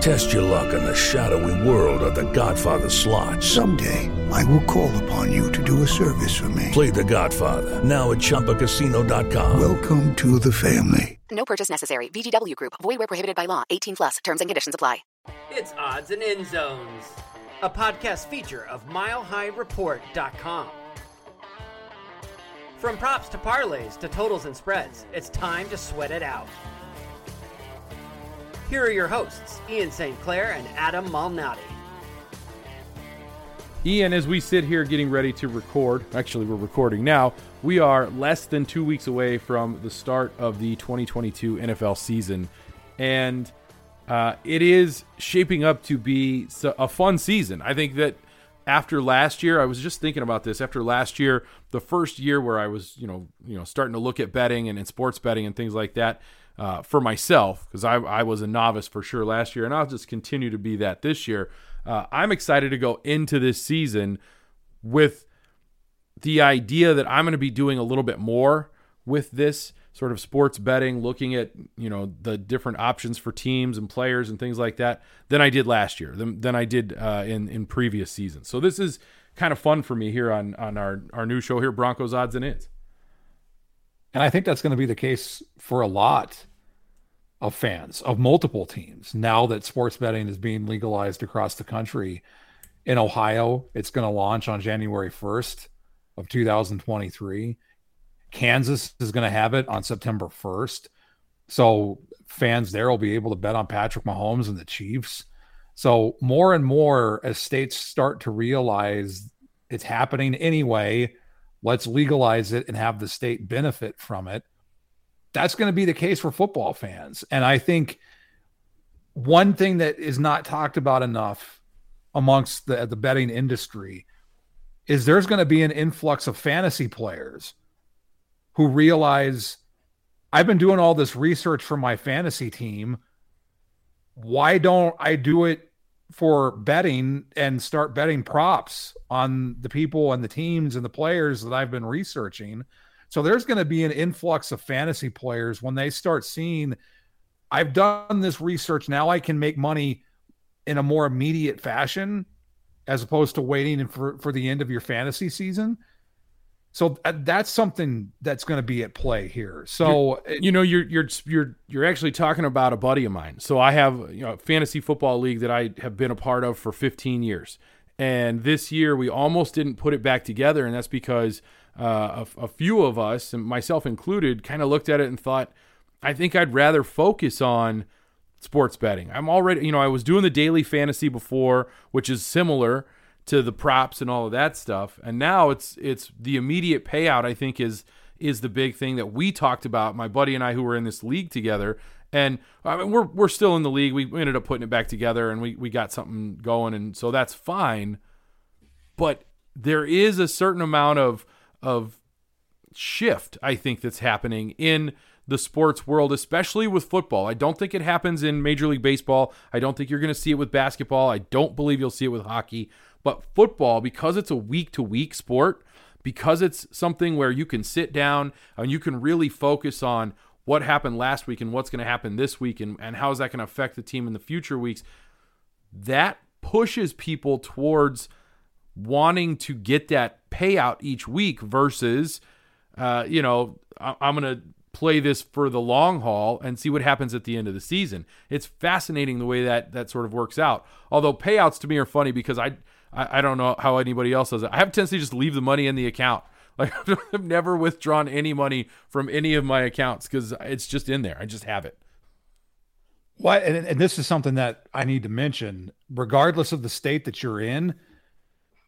Test your luck in the shadowy world of The Godfather slot. Someday, I will call upon you to do a service for me. Play The Godfather now at ChumbaCasino.com. Welcome to the family. No purchase necessary. VGW Group. Void where prohibited by law. 18 plus. Terms and conditions apply. It's Odds and End Zones, a podcast feature of MileHighReport.com. From props to parlays to totals and spreads, it's time to sweat it out. Here are your hosts, Ian St. Clair and Adam Malnati. Ian, as we sit here getting ready to record, actually, we're recording now, we are less than two weeks away from the start of the 2022 NFL season. And uh, it is shaping up to be a fun season. I think that after last year, I was just thinking about this. After last year, the first year where I was, you know, you know, starting to look at betting and, and sports betting and things like that uh, for myself, because I, I was a novice for sure last year, and I'll just continue to be that this year. Uh, I'm excited to go into this season with the idea that I'm going to be doing a little bit more with this sort of sports betting, looking at you know the different options for teams and players and things like that than I did last year, than, than I did uh, in in previous seasons. So this is kind of fun for me here on on our our new show here, Broncos odds and ends. And I think that's going to be the case for a lot of fans of multiple teams now that sports betting is being legalized across the country. In Ohio, it's going to launch on January 1st of 2023. Kansas is going to have it on September 1st. So fans there will be able to bet on Patrick Mahomes and the Chiefs. So more and more as states start to realize it's happening anyway, let's legalize it and have the state benefit from it. That's going to be the case for football fans. And I think one thing that is not talked about enough amongst the the betting industry is there's going to be an influx of fantasy players who realize I've been doing all this research for my fantasy team. Why don't I do it for betting and start betting props on the people and the teams and the players that I've been researching? So there's going to be an influx of fantasy players when they start seeing I've done this research. Now I can make money in a more immediate fashion as opposed to waiting for, for the end of your fantasy season. So uh, that's something that's going to be at play here. So you're, you know, you're you're you're you're actually talking about a buddy of mine. So I have you know a fantasy football league that I have been a part of for 15 years, and this year we almost didn't put it back together, and that's because uh, a, a few of us, and myself included, kind of looked at it and thought, I think I'd rather focus on sports betting. I'm already, you know, I was doing the daily fantasy before, which is similar to the props and all of that stuff, and now it's it's the immediate payout. I think is is the big thing that we talked about. My buddy and I, who were in this league together, and I mean, we're we're still in the league. We ended up putting it back together, and we we got something going, and so that's fine. But there is a certain amount of of shift I think that's happening in the sports world, especially with football. I don't think it happens in Major League Baseball. I don't think you're going to see it with basketball. I don't believe you'll see it with hockey. But football, because it's a week to week sport, because it's something where you can sit down and you can really focus on what happened last week and what's going to happen this week and, and how is that going to affect the team in the future weeks, that pushes people towards wanting to get that payout each week versus, uh, you know, I- I'm going to play this for the long haul and see what happens at the end of the season. It's fascinating the way that that sort of works out. Although payouts to me are funny because I I, I don't know how anybody else does it. I have a tendency to just leave the money in the account. Like I've never withdrawn any money from any of my accounts because it's just in there. I just have it. What and, and this is something that I need to mention. Regardless of the state that you're in,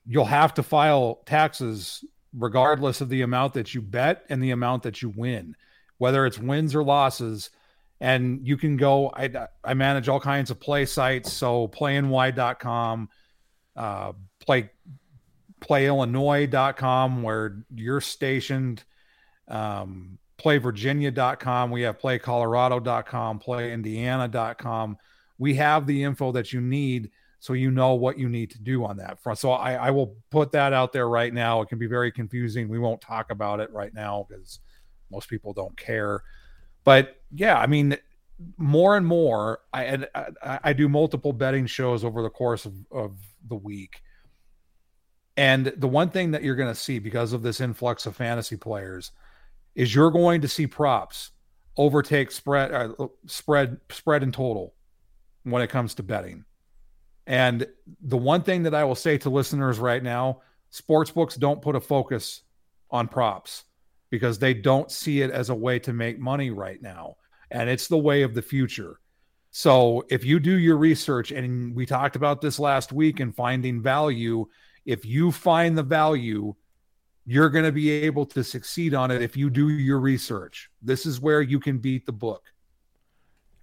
you'll have to file taxes regardless of the amount that you bet and the amount that you win, whether it's wins or losses. And you can go. I I manage all kinds of play sites, so playny.com, uh, play playillinois.com where you're stationed um, playvirginia.com we have playcolorado.com playindiana.com we have the info that you need so you know what you need to do on that front. So I, I will put that out there right now. It can be very confusing. We won't talk about it right now because most people don't care. But yeah i mean more and more i i, I do multiple betting shows over the course of, of the week and the one thing that you're going to see because of this influx of fantasy players is you're going to see props overtake spread uh, spread spread in total when it comes to betting. And the one thing that I will say to listeners right now, sports books don't put a focus on props because they don't see it as a way to make money right now. And it's the way of the future. So if you do your research, and we talked about this last week in finding value, if you find the value, you're going to be able to succeed on it if you do your research. This is where you can beat the book.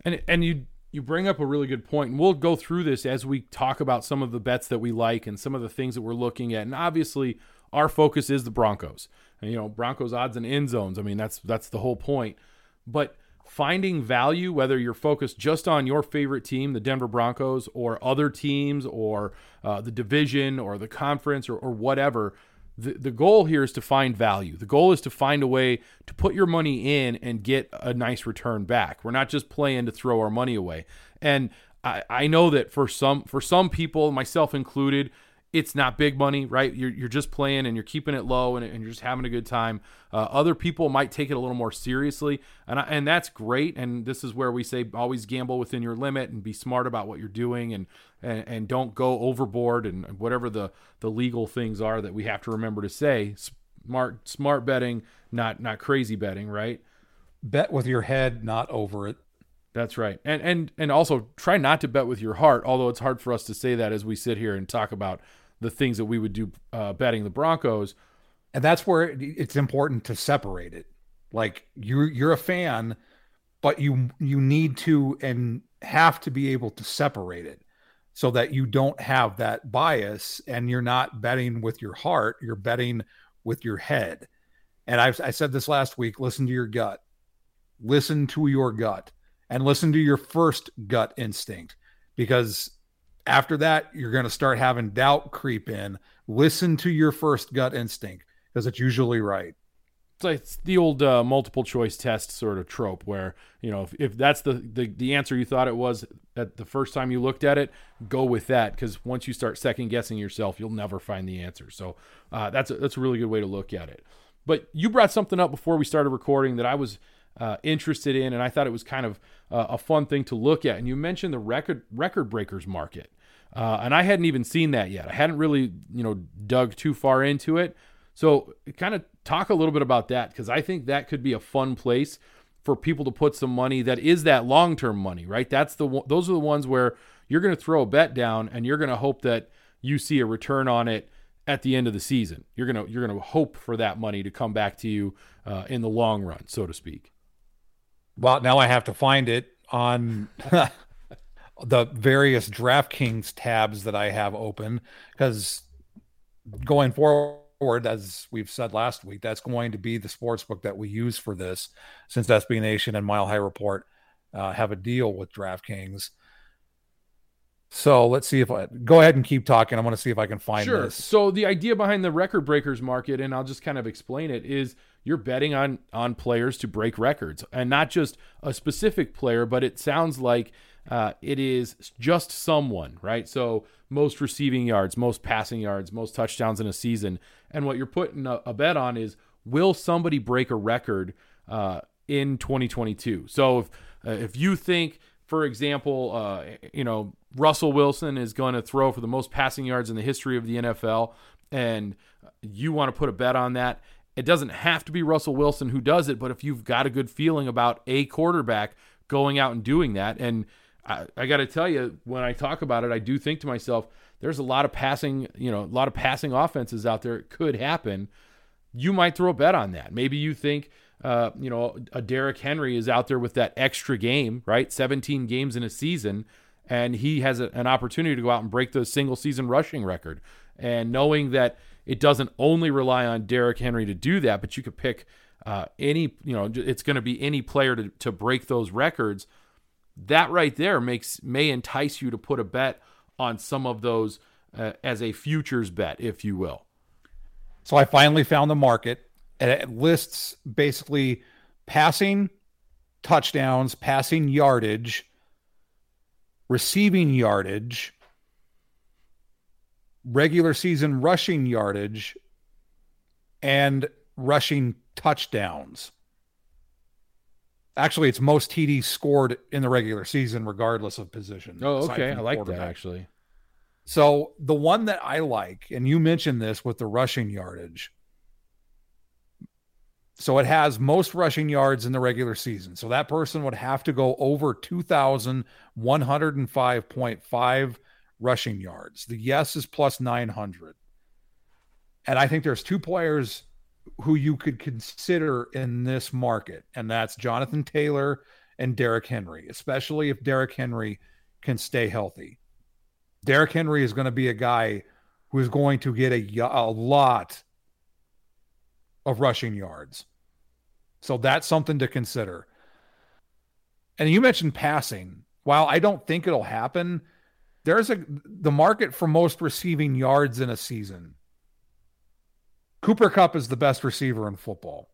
And and you you bring up a really good point, and we'll go through this as we talk about some of the bets that we like and some of the things that we're looking at. And obviously, our focus is the Broncos. And, you know, Broncos odds and end zones. I mean, that's that's the whole point. But finding value, whether you're focused just on your favorite team, the Denver Broncos, or other teams, or uh, the division, or the conference, or, or whatever, the, the goal here is to find value. The goal is to find a way to put your money in and get a nice return back. We're not just playing to throw our money away. And I, I know that for some for some people, myself included, it's not big money, right? You're, you're just playing and you're keeping it low and, and you're just having a good time. Uh, other people might take it a little more seriously, and I, and that's great. And this is where we say always gamble within your limit and be smart about what you're doing and and, and don't go overboard and whatever the the legal things are that we have to remember to say. Smart smart betting, not not crazy betting, right? Bet with your head, not over it. That's right. And and and also try not to bet with your heart, although it's hard for us to say that as we sit here and talk about the things that we would do uh, betting the Broncos. And that's where it's important to separate it. Like you you're a fan, but you you need to and have to be able to separate it so that you don't have that bias and you're not betting with your heart, you're betting with your head. And I've, I said this last week listen to your gut, listen to your gut, and listen to your first gut instinct because after that, you're going to start having doubt creep in. Listen to your first gut instinct because it's usually right. It's like the old uh, multiple choice test sort of trope where, you know, if, if that's the, the, the answer you thought it was at the first time you looked at it, go with that because once you start second guessing yourself, you'll never find the answer. So uh, that's, a, that's a really good way to look at it. But you brought something up before we started recording that I was uh, interested in, and I thought it was kind of uh, a fun thing to look at. And you mentioned the record record breakers market, uh, and I hadn't even seen that yet. I hadn't really you know dug too far into it. So kind of talk a little bit about that because I think that could be a fun place for people to put some money that is that long term money, right? That's the those are the ones where you're going to throw a bet down and you're going to hope that you see a return on it at the end of the season. You're gonna you're gonna hope for that money to come back to you uh, in the long run, so to speak. Well, now I have to find it on the various DraftKings tabs that I have open because going forward, as we've said last week, that's going to be the sports book that we use for this, since SB Nation and Mile High Report uh, have a deal with DraftKings. So let's see if I go ahead and keep talking. I want to see if I can find sure. this. So the idea behind the record breakers market, and I'll just kind of explain it, is you're betting on on players to break records, and not just a specific player, but it sounds like uh, it is just someone, right? So most receiving yards, most passing yards, most touchdowns in a season, and what you're putting a, a bet on is will somebody break a record uh, in 2022? So if uh, if you think, for example, uh, you know Russell Wilson is going to throw for the most passing yards in the history of the NFL, and you want to put a bet on that. It doesn't have to be Russell Wilson who does it, but if you've got a good feeling about a quarterback going out and doing that, and I, I got to tell you, when I talk about it, I do think to myself, there's a lot of passing, you know, a lot of passing offenses out there. It could happen. You might throw a bet on that. Maybe you think, uh, you know, a Derrick Henry is out there with that extra game, right? 17 games in a season and he has a, an opportunity to go out and break the single season rushing record. And knowing that it doesn't only rely on Derrick Henry to do that, but you could pick uh, any, you know, it's going to be any player to, to break those records. That right there makes may entice you to put a bet on some of those uh, as a futures bet, if you will. So I finally found the market, and it lists basically passing touchdowns, passing yardage, receiving yardage, regular season rushing yardage, and rushing touchdowns. Actually, it's most TDs scored in the regular season, regardless of position. Oh, okay. I like that actually. So the one that I like, and you mentioned this with the rushing yardage. So it has most rushing yards in the regular season. So that person would have to go over 2,105.5 rushing yards. The yes is plus 900. And I think there's two players who you could consider in this market, and that's Jonathan Taylor and Derrick Henry, especially if Derrick Henry can stay healthy. Derrick Henry is going to be a guy who is going to get a, a lot of rushing yards. So that's something to consider. And you mentioned passing. While I don't think it'll happen, there's a the market for most receiving yards in a season. Cooper Kupp is the best receiver in football.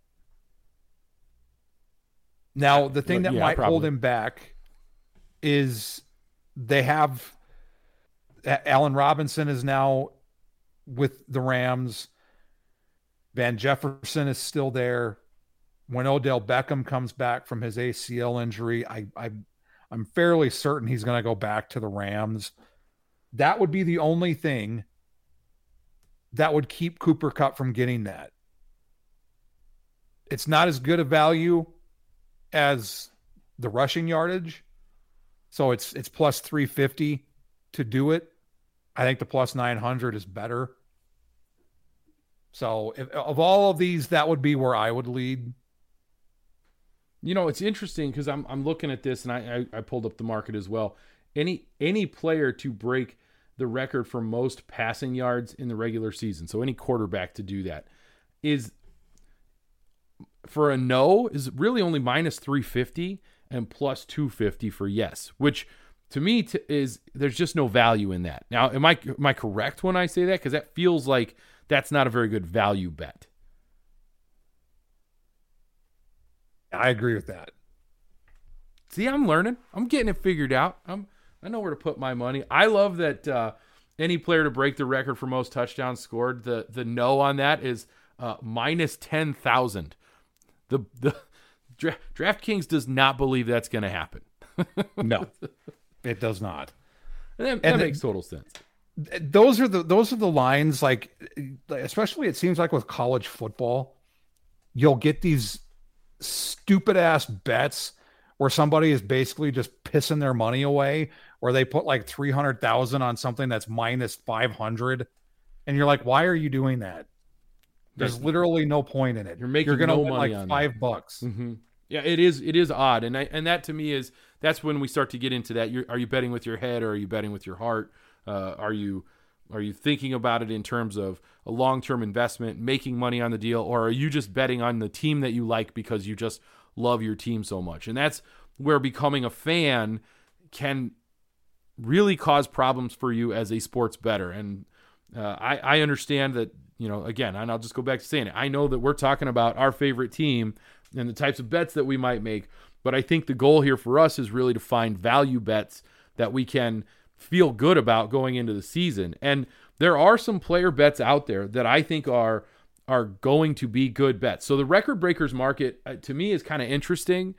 Now, the thing that Yeah, might probably. hold him back is they have Allen Robinson is now with the Rams. Van Jefferson is still there. When Odell Beckham comes back from his ACL injury, I, I I'm fairly certain he's going to go back to the Rams. That would be the only thing that would keep Cooper Kupp from getting that. It's not as good a value as the rushing yardage. So it's it's plus 350 to do it. I think the plus 900 is better. So if, of all of these, that would be where I would lead. You know, it's interesting because I'm I'm looking at this and I, I I pulled up the market as well. Any any player to break the record for most passing yards in the regular season, so any quarterback to do that, is for a no is really only minus 350 and plus 250 for yes, which to me t- is there's just no value in that. Now, am I am I correct when I say that? Because that feels like that's not a very good value bet. I agree with that. See, I'm learning. I'm getting it figured out. I'm I know where to put my money. I love that uh, any player to break the record for most touchdowns scored. The the no on that is uh, minus ten thousand. The the Dra- DraftKings does not believe that's going to happen. No, it does not. And that, And that the- makes total sense. those are the those are the lines like especially it seems like with college football you'll get these stupid ass bets where somebody is basically just pissing their money away or they put like 300,000 on something that's minus 500 And you're like, why are you doing that? There's literally no point in it. You're making you're gonna no win money like five that. bucks. hmm Yeah, it is. It is odd, and I, and that to me is that's when we start to get into that. You're, are you betting with your head or are you betting with your heart? Uh, are you are you thinking about it in terms of a long term investment, making money on the deal, or are you just betting on the team that you like because you just love your team so much? And that's where becoming a fan can really cause problems for you as a sports bettor. And uh, I, I understand that, you know, again, and I'll just go back to saying it. I know that we're talking about our favorite team and the types of bets that we might make, but I think the goal here for us is really to find value bets that we can feel good about going into the season. And there are some player bets out there that I think are are going to be good bets. So the record breakers market uh, to me is kind of interesting.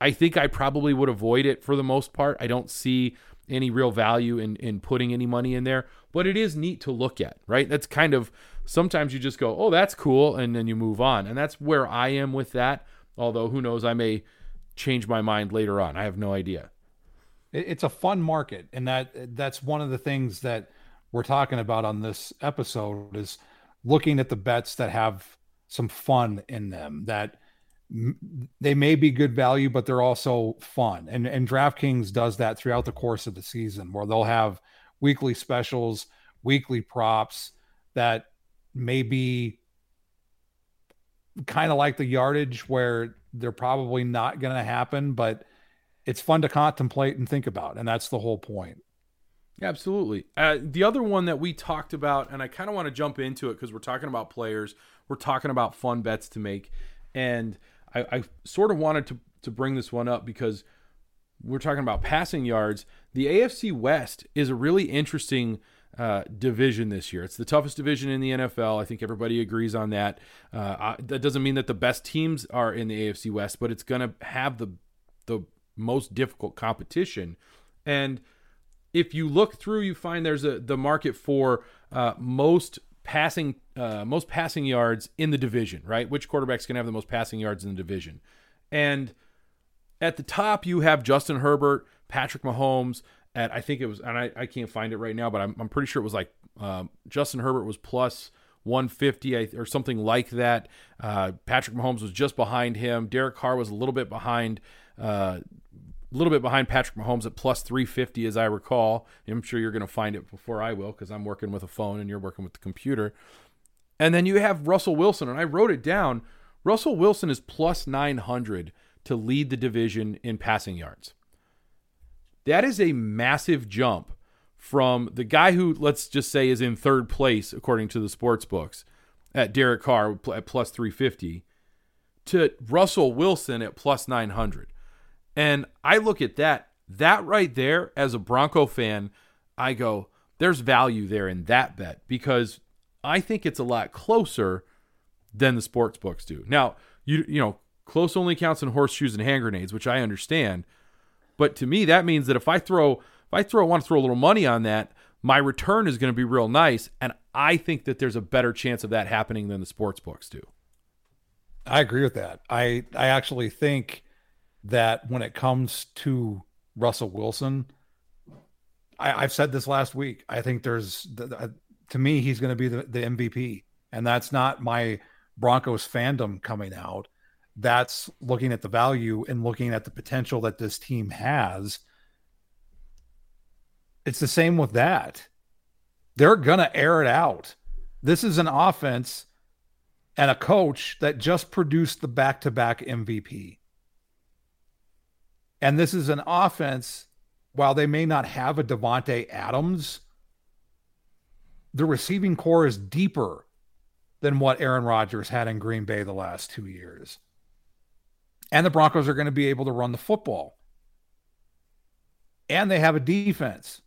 I think I probably would avoid it for the most part. I don't see any real value in in putting any money in there, but it is neat to look at, right? That's kind of sometimes you just go, "Oh, that's cool," and then you move on. And that's where I am with that. Although who knows, I may change my mind later on. I have no idea. It- It's a fun market, and that that's one of the things that we're talking about on this episode is looking at the bets that have some fun in them that they may be good value, but they're also fun. And and DraftKings does that throughout the course of the season, where they'll have weekly specials, weekly props that may be kind of like the yardage, where they're probably not going to happen, but it's fun to contemplate and think about, and that's the whole point. Absolutely. Uh, the other one that we talked about, and I kind of want to jump into it because we're talking about players, we're talking about fun bets to make, and I, I sort of wanted to to bring this one up because we're talking about passing yards. The AFC West is a really interesting uh, division this year. It's the toughest division in the NFL. I think everybody agrees on that. Uh, I, that doesn't mean that the best teams are in the AFC West, but it's going to have the the most difficult competition. And if you look through, you find there's a the market for uh, most passing uh, most passing yards in the division, right? Which quarterback's going to have the most passing yards in the division? And at the top, you have Justin Herbert, Patrick Mahomes. At I think it was, and I, I can't find it right now, but I'm, I'm pretty sure it was like um, Justin Herbert was plus 150 or something like that. Uh, Patrick Mahomes was just behind him. Derek Carr was a little bit behind. Uh, a little bit behind Patrick Mahomes at plus 350, as I recall. I'm sure you're going to find it before I will because I'm working with a phone and you're working with the computer. And then you have Russell Wilson, and I wrote it down. Russell Wilson is plus 900 to lead the division in passing yards. That is a massive jump from the guy who, let's just say, is in third place according to the sports books at Derek Carr at plus 350 to Russell Wilson at plus 900. And I look at that, that right there as a Bronco fan, I go, there's value there in that bet because I think it's a lot closer than the sports books do. Now, you you know, close only counts in horseshoes and hand grenades, which I understand. But to me, that means that if I throw if I throw want to throw a little money on that, my return is going to be real nice. And I think that there's a better chance of that happening than the sports books do. I agree with that. I I actually think that when it comes to Russell Wilson, I, I've said this last week. I think there's th- th- uh, to me he's going to be the, the MVP, and that's not my Broncos fandom coming out. That's looking at the value and looking at the potential that this team has. It's the same with that. They're going to air it out. This is an offense and a coach that just produced the back to back MVP. And this is an offense, while they may not have a Davante Adams, the receiving corps is deeper than what Aaron Rodgers had in Green Bay the last two years. And the Broncos are going to be able to run the football. And they have a defense.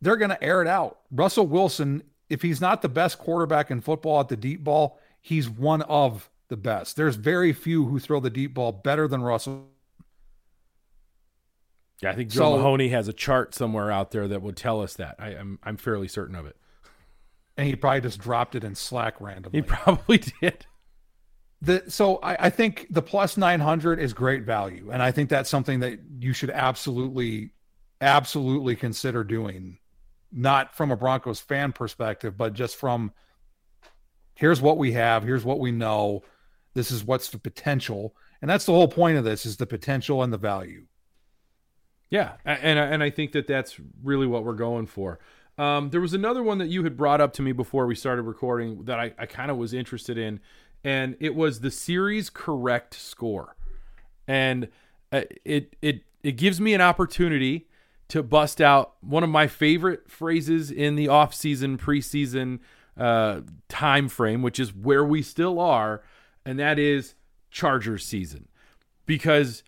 They're going to air it out. Russell Wilson, if he's not the best quarterback in football at the deep ball, he's one of the best. There's very few who throw the deep ball better than Russell. Yeah, I think Joe So- Mahoney has a chart somewhere out there that would tell us that. I, am I'm fairly certain of it. And he probably just dropped it in Slack randomly. He probably did. The, so I, I think the plus 900 is great value. And I think that's something that you should absolutely, absolutely consider doing not from a Broncos fan perspective, but just from here's what we have, here's what we know, this is what's the potential, and that's the whole point of this is the potential and the value. Yeah, and and I think that that's really what we're going for. Um, there was another one that you had brought up to me before we started recording that I, I kind of was interested in, and it was the series correct score, and uh, it it it gives me an opportunity to bust out one of my favorite phrases in the off season preseason uh, time frame, which is where we still are, and that is Chargers season, because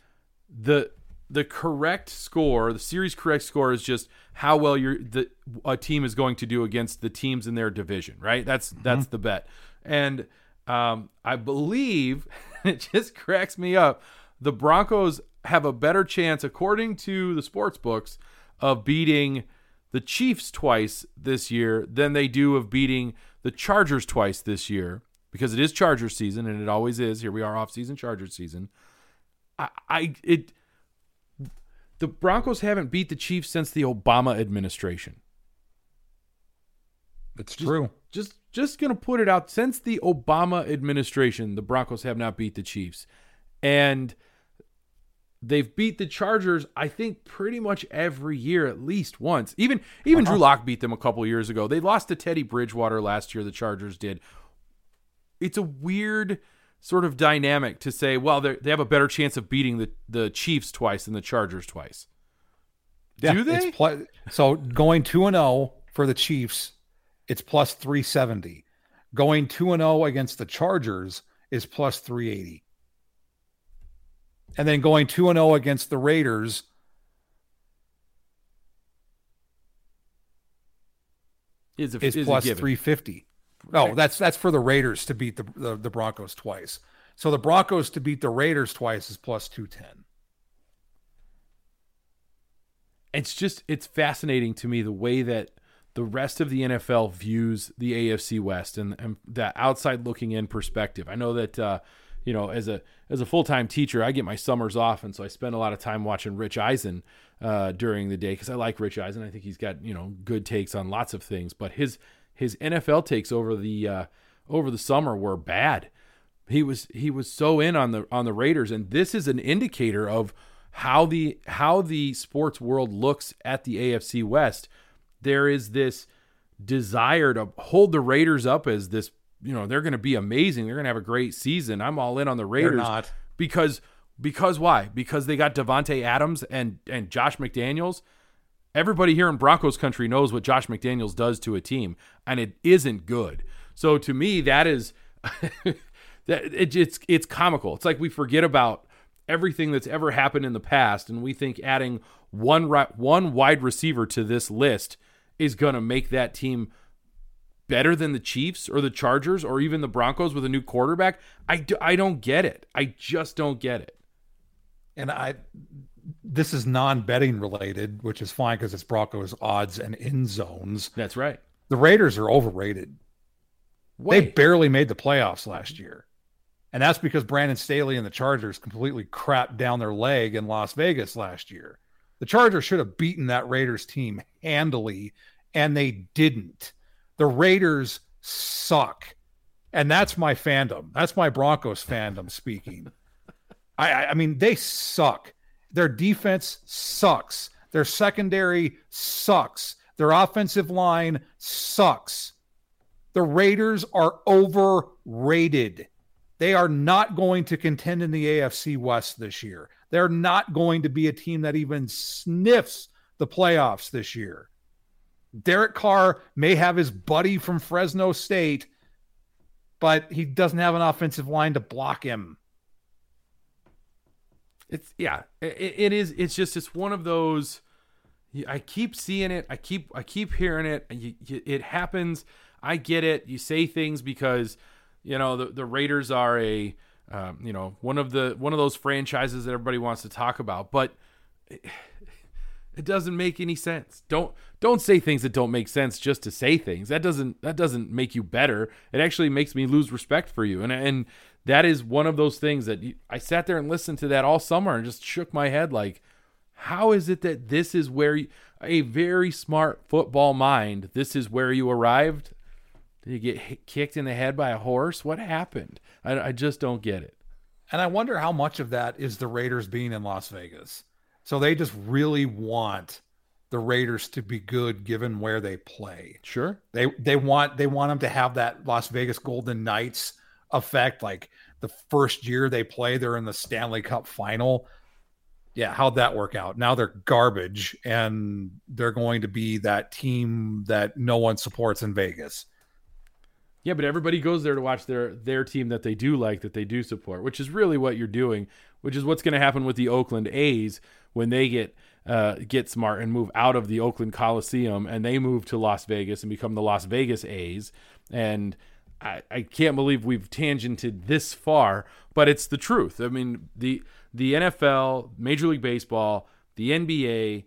the the correct score, the series correct score is just how well your the a team is going to do against the teams in their division, right? That's mm-hmm. that's the bet. And um, I believe it just cracks me up. The Broncos have a better chance, according to the sports books, of beating the Chiefs twice this year than they do of beating the Chargers twice this year because it is Chargers season and it always is. Here we are off season Chargers season. I, I it the Broncos haven't beat the Chiefs since the Obama administration. It's true. Just just going to put it out since the Obama administration, the Broncos have not beat the Chiefs. And they've beat the Chargers, I think, pretty much every year at least once. Even even uh-huh. Drew Lock beat them a couple years ago. They lost to Teddy Bridgewater last year. The Chargers did. It's a weird sort of dynamic to say, well, they have a better chance of beating the, the Chiefs twice than the Chargers twice. Yeah, Do they? Pl- so going 2 and 0 for the Chiefs, it's plus 370. Going 2 and 0 against the Chargers is plus 380. And then going 2 and 0 against the Raiders is, a, is, is plus 350. No, that's that's for the Raiders to beat the, the, the Broncos twice. So the Broncos to beat the Raiders twice is plus two ten. It's just it's fascinating to me the way that the rest of the NFL views the AFC West and, and that outside looking in perspective. I know that uh, you know as a as a full time teacher, I get my summers off, and so I spend a lot of time watching Rich Eisen uh, during the day because I like Rich Eisen. I think he's got you know good takes on lots of things, but his his NFL takes over the uh, over the summer were bad. He was he was so in on the on the Raiders, and this is an indicator of how the how the sports world looks at the AFC West. There is this desire to hold the Raiders up as this, you know, they're going to be amazing. They're going to have a great season. I'm all in on the Raiders because because why? Because they got Davante Adams and and Josh McDaniels Everybody here in Broncos country knows what Josh McDaniels does to a team, and it isn't good. So to me, that is that it, it's it's comical. It's like we forget about everything that's ever happened in the past, and we think adding one one wide receiver to this list is going to make that team better than the Chiefs or the Chargers or even the Broncos with a new quarterback. I, do, I don't get it. I just don't get it. And I this is non-betting related, which is fine because it's Broncos odds and end zones. That's right. The Raiders are overrated. They barely made the playoffs last year. And that's because Brandon Staley and the Chargers completely crapped down their leg in Las Vegas last year. The Chargers should have beaten that Raiders team handily, and they didn't. The Raiders suck. And that's my fandom. That's my Broncos fandom speaking. I, I mean, they suck. Their defense sucks. Their secondary sucks. Their offensive line sucks. The Raiders are overrated. They are not going to contend in the AFC West this year. They're not going to be a team that even sniffs the playoffs this year. Derek Carr may have his buddy from Fresno State, but he doesn't have an offensive line to block him. It's yeah, it, it is. It's just it's one of those. I keep seeing it. I keep I keep hearing it. You, you, it happens. I get it. You say things because you know the the Raiders are a um, you know one of the one of those franchises that everybody wants to talk about, but. It, it doesn't make any sense. Don't don't say things that don't make sense just to say things. That doesn't that doesn't make you better. It actually makes me lose respect for you. And and that is one of those things that you, I sat there and listened to that all summer and just shook my head like, How is it that this is where you, a very smart football mind, this is where you arrived? Did you get hit, kicked in the head by a horse? What happened? I, I just don't get it. And I wonder how much of that is the Raiders being in Las Vegas. So they just really want the Raiders to be good given where they play. Sure. They they want they want them to have that Las Vegas Golden Knights effect like the first year they play they're in the Stanley Cup final. Yeah, how'd that work out? Now they're garbage and they're going to be that team that no one supports in Vegas. Yeah, but everybody goes there to watch their their team that they do like, that they do support, which is really what you're doing, which is what's going to happen with the Oakland A's when they get uh, get smart and move out of the Oakland Coliseum and they move to Las Vegas and become the Las Vegas A's. And I, I can't believe we've tangented this far, but it's the truth. I mean, the the NFL, Major League Baseball, the NBA,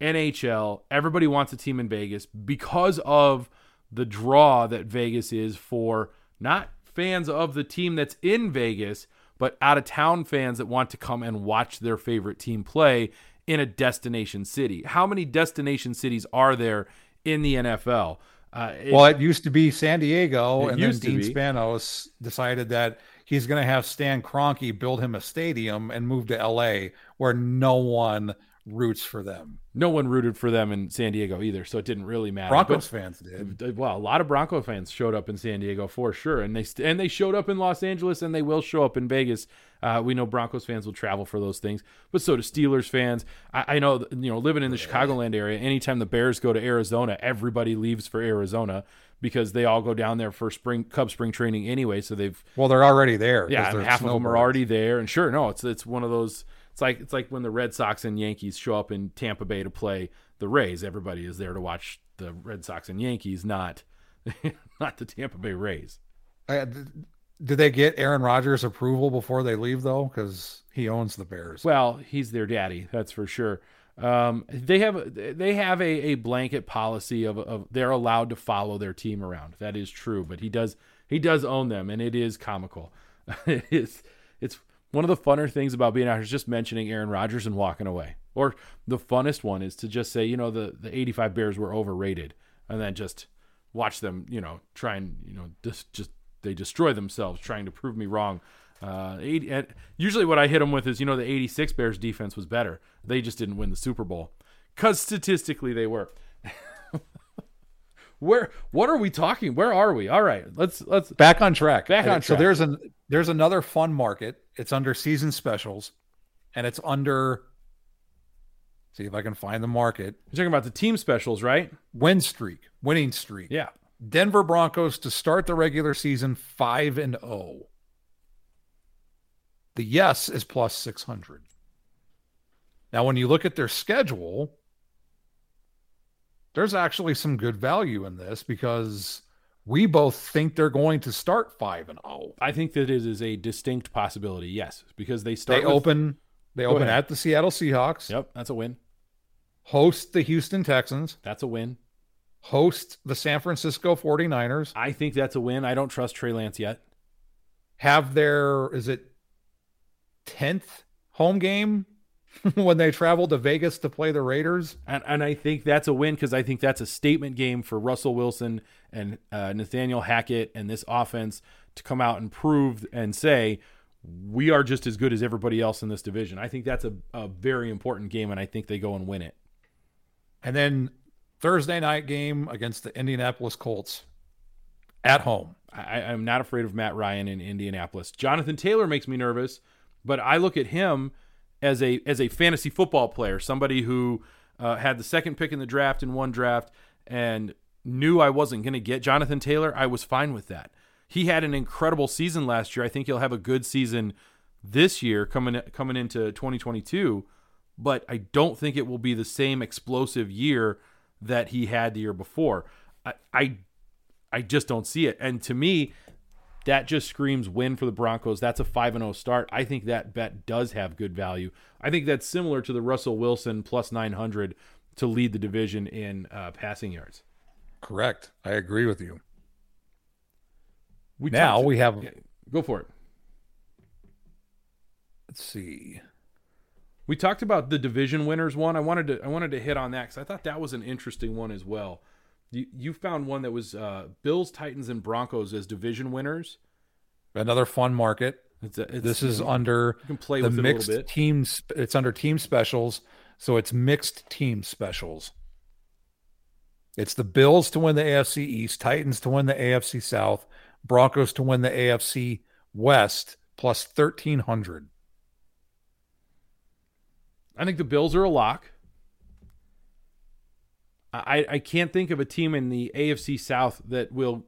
NHL, everybody wants a team in Vegas because of the draw that Vegas is for not fans of the team that's in Vegas, but out of town fans that want to come and watch their favorite team play in a destination city. How many destination cities are there in the NFL? Uh, it, well, it used to be San Diego, and then Dean be. Spanos decided that he's going to have Stan Kroenke build him a stadium and move to LA, where no one roots for them. No one rooted for them in San Diego either, so it didn't really matter. Broncos but, fans did. Well, a lot of Bronco fans showed up in San Diego for sure, and they and they showed up in Los Angeles, and they will show up in Vegas. Uh, we know Broncos fans will travel for those things, but so do Steelers fans. I, I know, you know, living in the Chicagoland area, anytime the Bears go to Arizona, everybody leaves for Arizona because they all go down there for spring Cub spring training anyway. So they've well, they're already there. Yeah, half of them are already there, and sure, no, it's it's one of those it's like it's like when the Red Sox and Yankees show up in Tampa Bay to play the Rays. Everybody is there to watch the Red Sox and Yankees, not not the Tampa Bay Rays. Uh, did they get Aaron Rodgers' approval before they leave though? Because he owns the Bears. Well, he's their daddy, that's for sure. Um, they have they have a, a blanket policy of, of they're allowed to follow their team around. That is true, but he does he does own them, and it is comical. it is it's one of the funner things about being out here is just mentioning Aaron Rodgers and walking away. Or the funnest one is to just say, you know, the, the 85 Bears were overrated and then just watch them, you know, try and, you know, just, just they destroy themselves trying to prove me wrong. Uh, 80, usually what I hit them with is, you know, the 86 Bears defense was better. They just didn't win the Super Bowl because statistically they were. Where what are we talking? Where are we? All right, let's let's back on track. Back on uh, track. So there's an there's another fun market. It's under season specials, and it's under. See if I can find the market. You're talking about the team specials, right? Win streak, winning streak. Yeah. Denver Broncos to start the regular season five and zero. Oh. The yes is plus six hundred. Now, when you look at their schedule, there's actually some good value in this because we both think they're going to start 5 and 0. I think that it is a distinct possibility. Yes, because they start They with, open they open ahead. at the Seattle Seahawks. Yep, that's a win. Host the Houston Texans. That's a win. Host the San Francisco 49ers. I think that's a win. I don't trust Trey Lance yet. Have their is it 10th home game when they travel to Vegas to play the Raiders. And, and I think that's a win because I think that's a statement game for Russell Wilson and uh, Nathaniel Hackett and this offense to come out and prove and say, we are just as good as everybody else in this division. I think that's a, a very important game, and I think they go and win it. And then Thursday night game against the Indianapolis Colts at home. I, I'm not afraid of Matt Ryan in Indianapolis. Jonathan Taylor makes me nervous, but I look at him – as a as a fantasy football player, somebody who uh, had the second pick in the draft in one draft and knew I wasn't going to get Jonathan Taylor, I was fine with that. He had an incredible season last year. I think he'll have a good season this year coming coming into 2022, but I don't think it will be the same explosive year that he had the year before. I I, I just don't see it. And to me, that just screams win for the Broncos. That's a 5 0 start. I think that bet does have good value. I think that's similar to the Russell Wilson plus 900 to lead the division in uh, passing yards. Correct. I agree with you. We now we have. Go for it. Let's see. We talked about the division winners one. I wanted to I wanted to hit on that because I thought that was an interesting one as well. You you found one that was uh, Bills, Titans, and Broncos as division winners. Another fun market. It's, a, it's this is under you can play the with it a mixed teams. It's under team specials, so it's mixed team specials. It's the Bills to win the AFC East, Titans to win the AFC South, Broncos to win the AFC West plus thirteen hundred. I think the Bills are a lock. I, I can't think of a team in the AFC South that will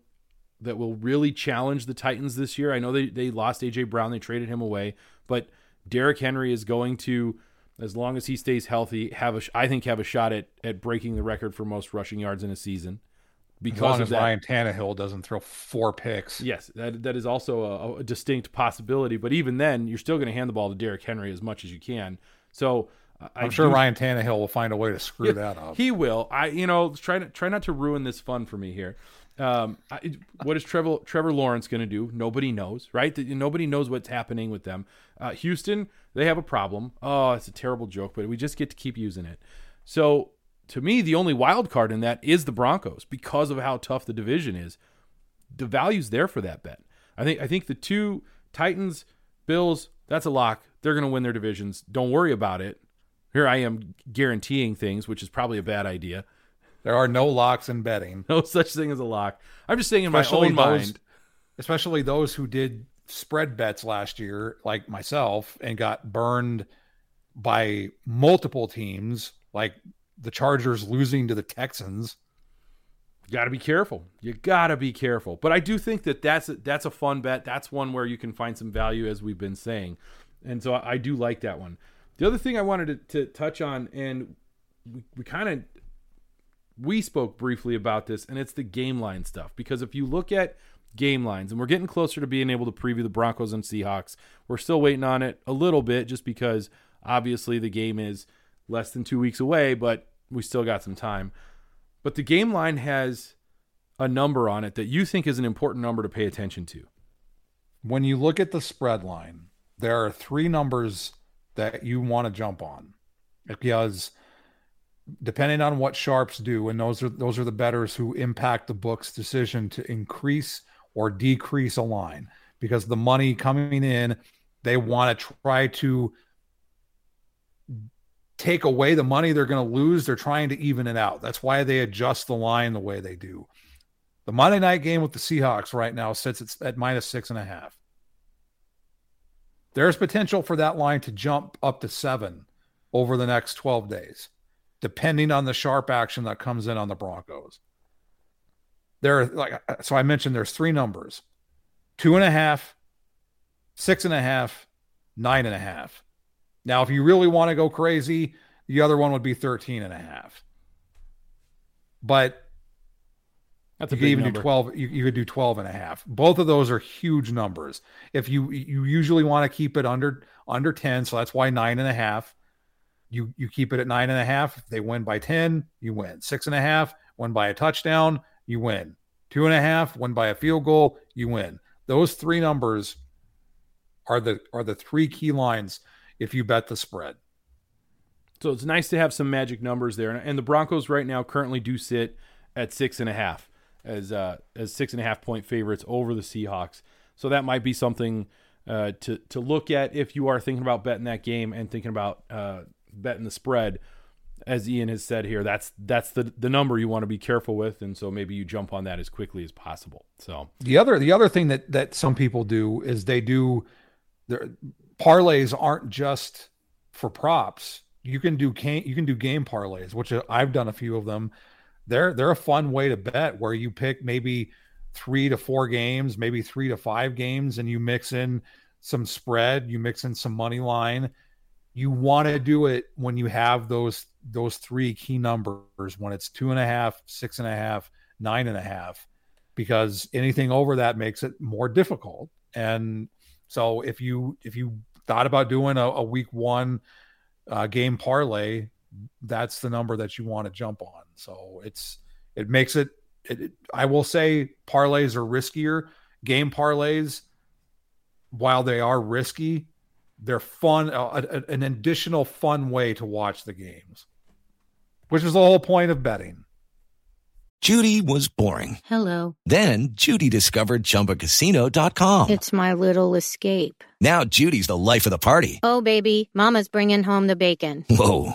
that will really challenge the Titans this year. I know they, they lost AJ Brown, they traded him away, but Derrick Henry is going to, as long as he stays healthy, have a I think have a shot at at breaking the record for most rushing yards in a season. Because as long as that. Ryan Tannehill doesn't throw four picks. Yes, that that is also a, a distinct possibility. But even then, you're still going to hand the ball to Derrick Henry as much as you can. So I I'm sure do- Ryan Tannehill will find a way to screw Yeah, that up. He will. I, you know, try to try not to ruin this fun for me here. Um, I, what is Trevor Trevor Lawrence going to do? Nobody knows, right? Nobody knows what's happening with them. Uh, Houston, they have a problem. Oh, it's a terrible joke, but we just get to keep using it. So, to me, the only wild card in that is the Broncos because of how tough the division is. The value's there for that bet. I think. I think the two Titans, Bills, that's a lock. They're going to win their divisions. Don't worry about it. Here I am guaranteeing things, which is probably a bad idea. There are no locks in betting. No such thing as a lock. I'm just saying in Especially my own those- mind. especially those who did spread bets last year, like myself, and got burned by multiple teams, like the Chargers losing to the Texans. You got to be careful. You got to be careful. But I do think that that's a, that's a fun bet. That's one where you can find some value, as we've been saying, and so I, I do like that one. The other thing I wanted to, to touch on, and we, we kind of we spoke briefly about this, and it's the game line stuff. Because if you look at game lines, and we're getting closer to being able to preview the Broncos and Seahawks, we're still waiting on it a little bit, just because obviously the game is less than two weeks away, but we still got some time. But the game line has a number on it that you think is an important number to pay attention to. When you look at the spread line, there are three numbers that you want to jump on because depending on what sharps do, and those are those are the bettors who impact the book's decision to increase or decrease a line because the money coming in, they want to try to take away the money they're going to lose. They're trying to even it out. That's why they adjust the line the way they do. The Monday night game with the Seahawks right now sits at, at minus six and a half. There's potential for that line to jump up to seven over the next 12 days, depending on the sharp action that comes in on the Broncos. There are like so I mentioned there's three numbers two and a half, six and a half, nine and a half. Now, if you really want to go crazy, the other one would be 13 and a half. But That's you a could big even number. do 12 you, you could do 12 and a half. Both of those are huge numbers. If you you usually want to keep it under under 10 so that's why nine and a half. You you keep it at nine and a half. If they win by 10 you win. Six and a half win by a touchdown you win. Two and a half win by a field goal you win. Those three numbers are the are the three key lines if you bet the spread. So it's nice to have some magic numbers there. And the Broncos right now currently do sit at six and a half as uh, as six and a half point favorites over the Seahawks. So that might be something uh, to to look at if you are thinking about betting that game and thinking about uh, betting the spread. As Ian has said here, that's that's the the number you want to be careful with, and so maybe you jump on that as quickly as possible. So The other the other thing that that some people do is they do their parlays aren't just for props. You can do can you can do game parlays, which I've done a few of them. They're they're a fun way to bet where you pick maybe three to four games, maybe three to five games, and you mix in some spread, you mix in some money line. You want to do it when you have those those three key numbers when it's two and a half, six and a half, nine and a half because anything over that makes it more difficult. And so if you if you thought about doing a, a week one uh, game parlay, that's the number that you want to jump on. So it's it makes it, it, it- I will say parlays are riskier. Game parlays, while they are risky, they're fun, uh, a- an additional fun way to watch the games, which is the whole point of betting. Judy was boring. Hello. Then Judy discovered ChumbaCasino.com. It's my little escape. Now Judy's the life of the party. Oh, baby, Mama's bringing home the bacon. Whoa,